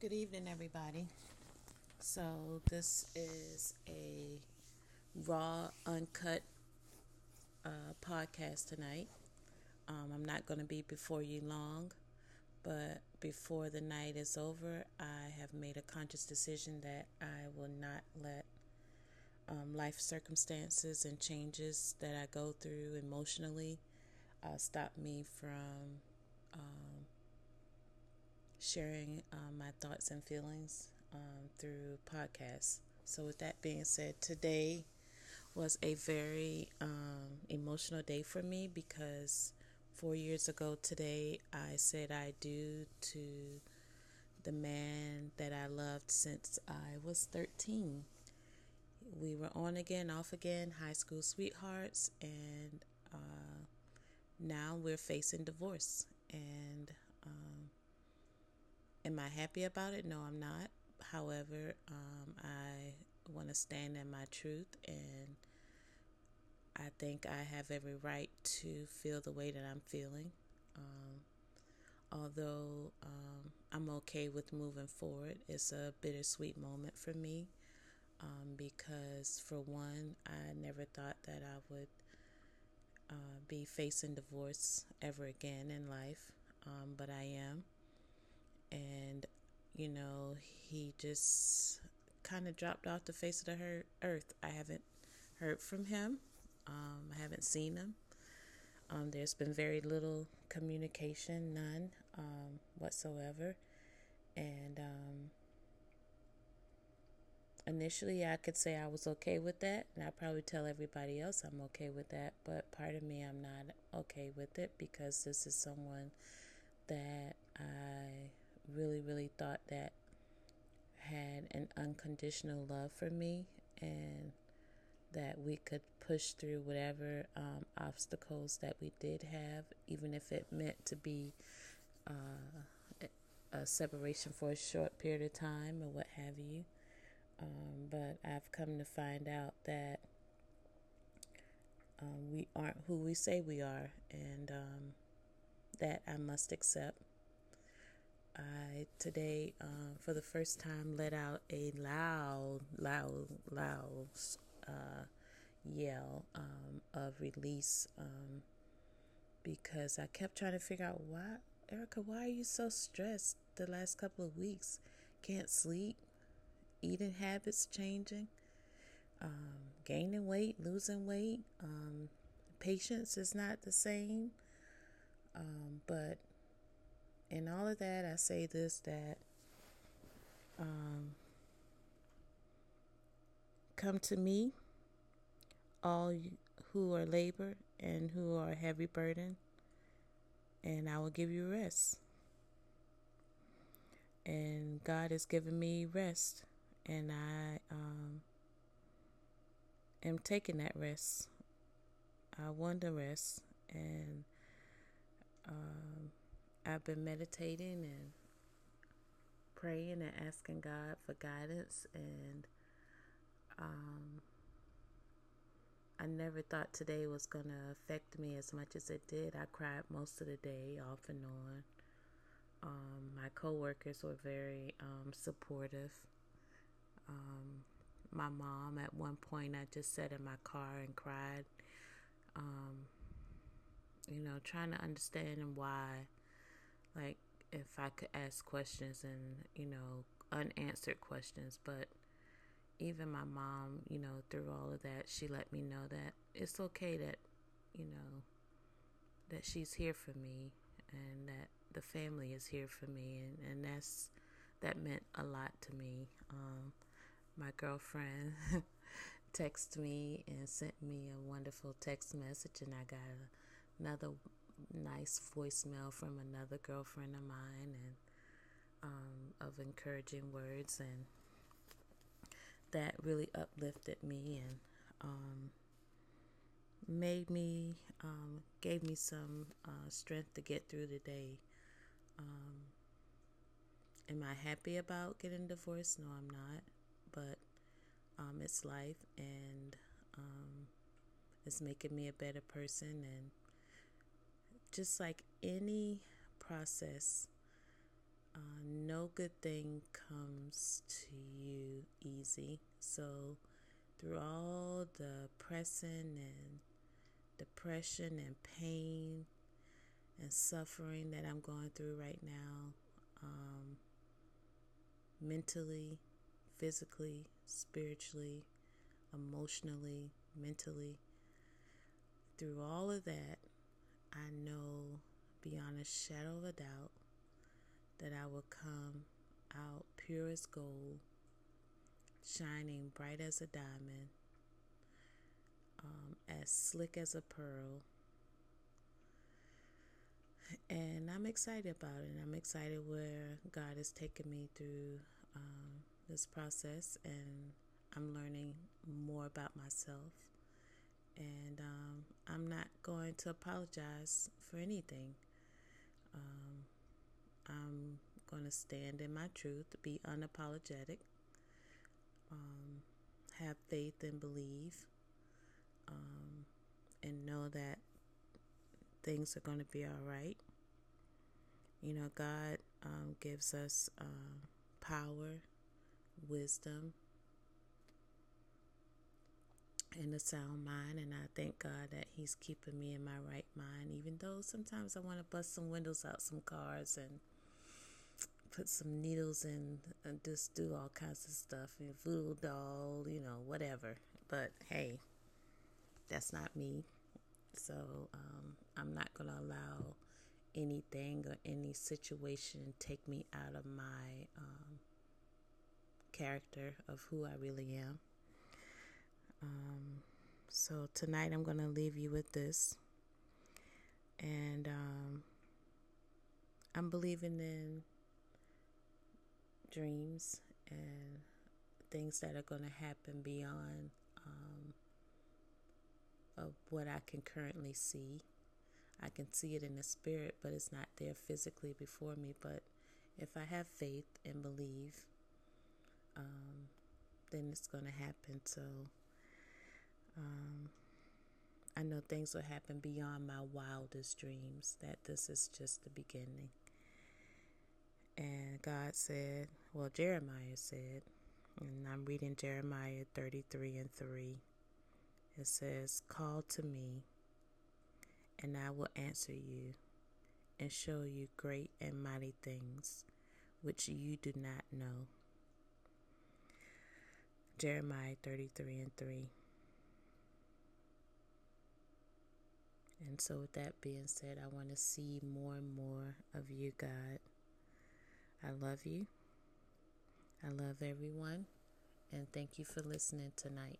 Good evening, everybody. So, this is a raw, uncut uh, podcast tonight. Um, I'm not going to be before you long, but before the night is over, I have made a conscious decision that I will not let um, life circumstances and changes that I go through emotionally uh, stop me from. Um, sharing um, my thoughts and feelings um, through podcasts. So, with that being said, today was a very um, emotional day for me because four years ago today I said I do to the man that I loved since I was 13. We were on again, off again, high school sweethearts, and uh, now we're facing divorce. And um, Am I happy about it? No, I'm not. However, um, I want to stand in my truth, and I think I have every right to feel the way that I'm feeling. Um, although um, I'm okay with moving forward, it's a bittersweet moment for me um, because, for one, I never thought that I would uh, be facing divorce ever again in life, um, but I am and you know he just kind of dropped off the face of the earth. I haven't heard from him. Um, I haven't seen him. Um, there's been very little communication, none um, whatsoever. And um, initially, I could say I was okay with that, and I probably tell everybody else I'm okay with that. But part of me, I'm not okay with it because this is someone that I really, really thought that had an unconditional love for me and that we could push through whatever um, obstacles that we did have, even if it meant to be uh, a separation for a short period of time or what have you. Um, but I've come to find out that um, we aren't who we say we are, and um, that I must accept. I today, uh, for the first time, let out a loud, loud, loud uh, yell um, of release um, because I kept trying to figure out why, Erica, why are you so stressed the last couple of weeks? Can't sleep, eating habits changing, um, gaining weight, losing weight. Um, patience is not the same, um, but in all of that, I say this that um, come to me, all who are labor and who are heavy burden, and I will give you rest. And God has given me rest, and I um, am taking that rest. I want to rest, and um, I've been meditating and praying and asking God for guidance and um, I never thought today was going to affect me as much as it did. I cried most of the day, off and on. Um, my coworkers were very um, supportive. Um, my mom, at one point, I just sat in my car and cried. Um, you know, trying to understand why like if I could ask questions and, you know, unanswered questions, but even my mom, you know, through all of that, she let me know that it's okay that, you know, that she's here for me and that the family is here for me and, and that's that meant a lot to me. Um, my girlfriend texted me and sent me a wonderful text message and I got another nice voicemail from another girlfriend of mine and um, of encouraging words and that really uplifted me and um, made me um, gave me some uh, strength to get through the day. Um, am i happy about getting divorced? No i'm not but um, it's life and um, it's making me a better person and just like any process, uh, no good thing comes to you easy. So, through all the pressing and depression and pain and suffering that I'm going through right now, um, mentally, physically, spiritually, emotionally, mentally, through all of that, I know beyond a shadow of a doubt that I will come out pure as gold, shining bright as a diamond, um, as slick as a pearl. And I'm excited about it. I'm excited where God has taken me through um, this process, and I'm learning more about myself. And um, I'm not going to apologize for anything. Um, I'm going to stand in my truth, be unapologetic, um, have faith and believe, um, and know that things are going to be all right. You know, God um, gives us uh, power, wisdom, and a sound mind, and I thank God that He's keeping me in my right mind, even though sometimes I want to bust some windows out some cars and put some needles in and just do all kinds of stuff and voodoo doll, you know, whatever. But hey, that's not me. So um, I'm not going to allow anything or any situation take me out of my um, character of who I really am. Um, so tonight I'm going to leave you with this. And um, I'm believing in dreams and things that are going to happen beyond um, of what I can currently see. I can see it in the spirit, but it's not there physically before me. But if I have faith and believe, um, then it's going to happen. So um, I know things will happen beyond my wildest dreams, that this is just the beginning. And God said, well, Jeremiah said, and I'm reading Jeremiah 33 and 3. It says, Call to me, and I will answer you and show you great and mighty things which you do not know. Jeremiah 33 and 3. And so, with that being said, I want to see more and more of you, God. I love you. I love everyone. And thank you for listening tonight.